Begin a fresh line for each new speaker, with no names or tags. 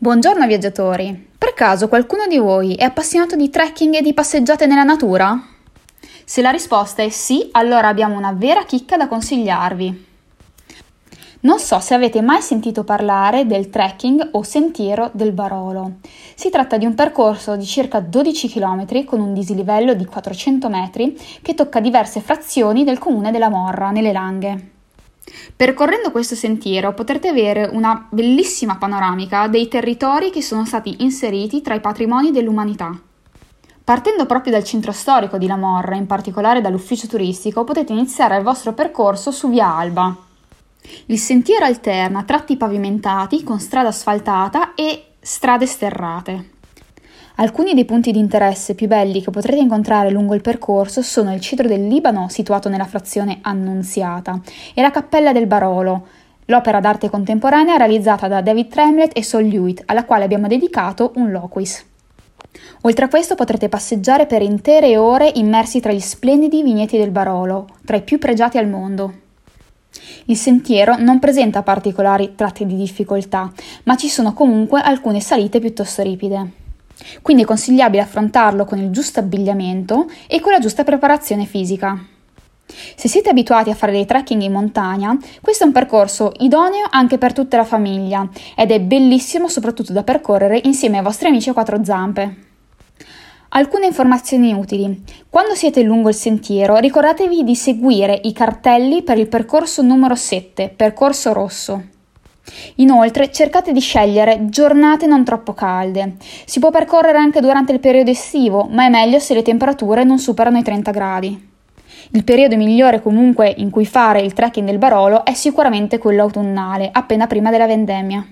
Buongiorno viaggiatori! Per caso qualcuno di voi è appassionato di trekking e di passeggiate nella natura? Se la risposta è sì, allora abbiamo una vera chicca da consigliarvi. Non so se avete mai sentito parlare del trekking o sentiero del Barolo. Si tratta di un percorso di circa 12 km con un dislivello di 400 metri che tocca diverse frazioni del comune della Morra, nelle Langhe. Percorrendo questo sentiero potrete avere una bellissima panoramica dei territori che sono stati inseriti tra i patrimoni dell'umanità. Partendo proprio dal centro storico di La Morra, in particolare dall'ufficio turistico, potete iniziare il vostro percorso su via Alba. Il sentiero alterna tratti pavimentati con strada asfaltata e strade sterrate. Alcuni dei punti di interesse più belli che potrete incontrare lungo il percorso sono il Cedro del Libano, situato nella frazione Annunziata, e la Cappella del Barolo, l'opera d'arte contemporanea realizzata da David Tremlett e Sol Lewitt, alla quale abbiamo dedicato un loquis. Oltre a questo potrete passeggiare per intere ore immersi tra gli splendidi vigneti del Barolo, tra i più pregiati al mondo. Il sentiero non presenta particolari tratti di difficoltà, ma ci sono comunque alcune salite piuttosto ripide. Quindi è consigliabile affrontarlo con il giusto abbigliamento e con la giusta preparazione fisica. Se siete abituati a fare dei trekking in montagna, questo è un percorso idoneo anche per tutta la famiglia ed è bellissimo soprattutto da percorrere insieme ai vostri amici a quattro zampe. Alcune informazioni utili. Quando siete lungo il sentiero, ricordatevi di seguire i cartelli per il percorso numero 7, percorso rosso. Inoltre cercate di scegliere giornate non troppo calde. Si può percorrere anche durante il periodo estivo, ma è meglio se le temperature non superano i 30 gradi. Il periodo migliore comunque in cui fare il trekking del Barolo è sicuramente quello autunnale, appena prima della vendemmia.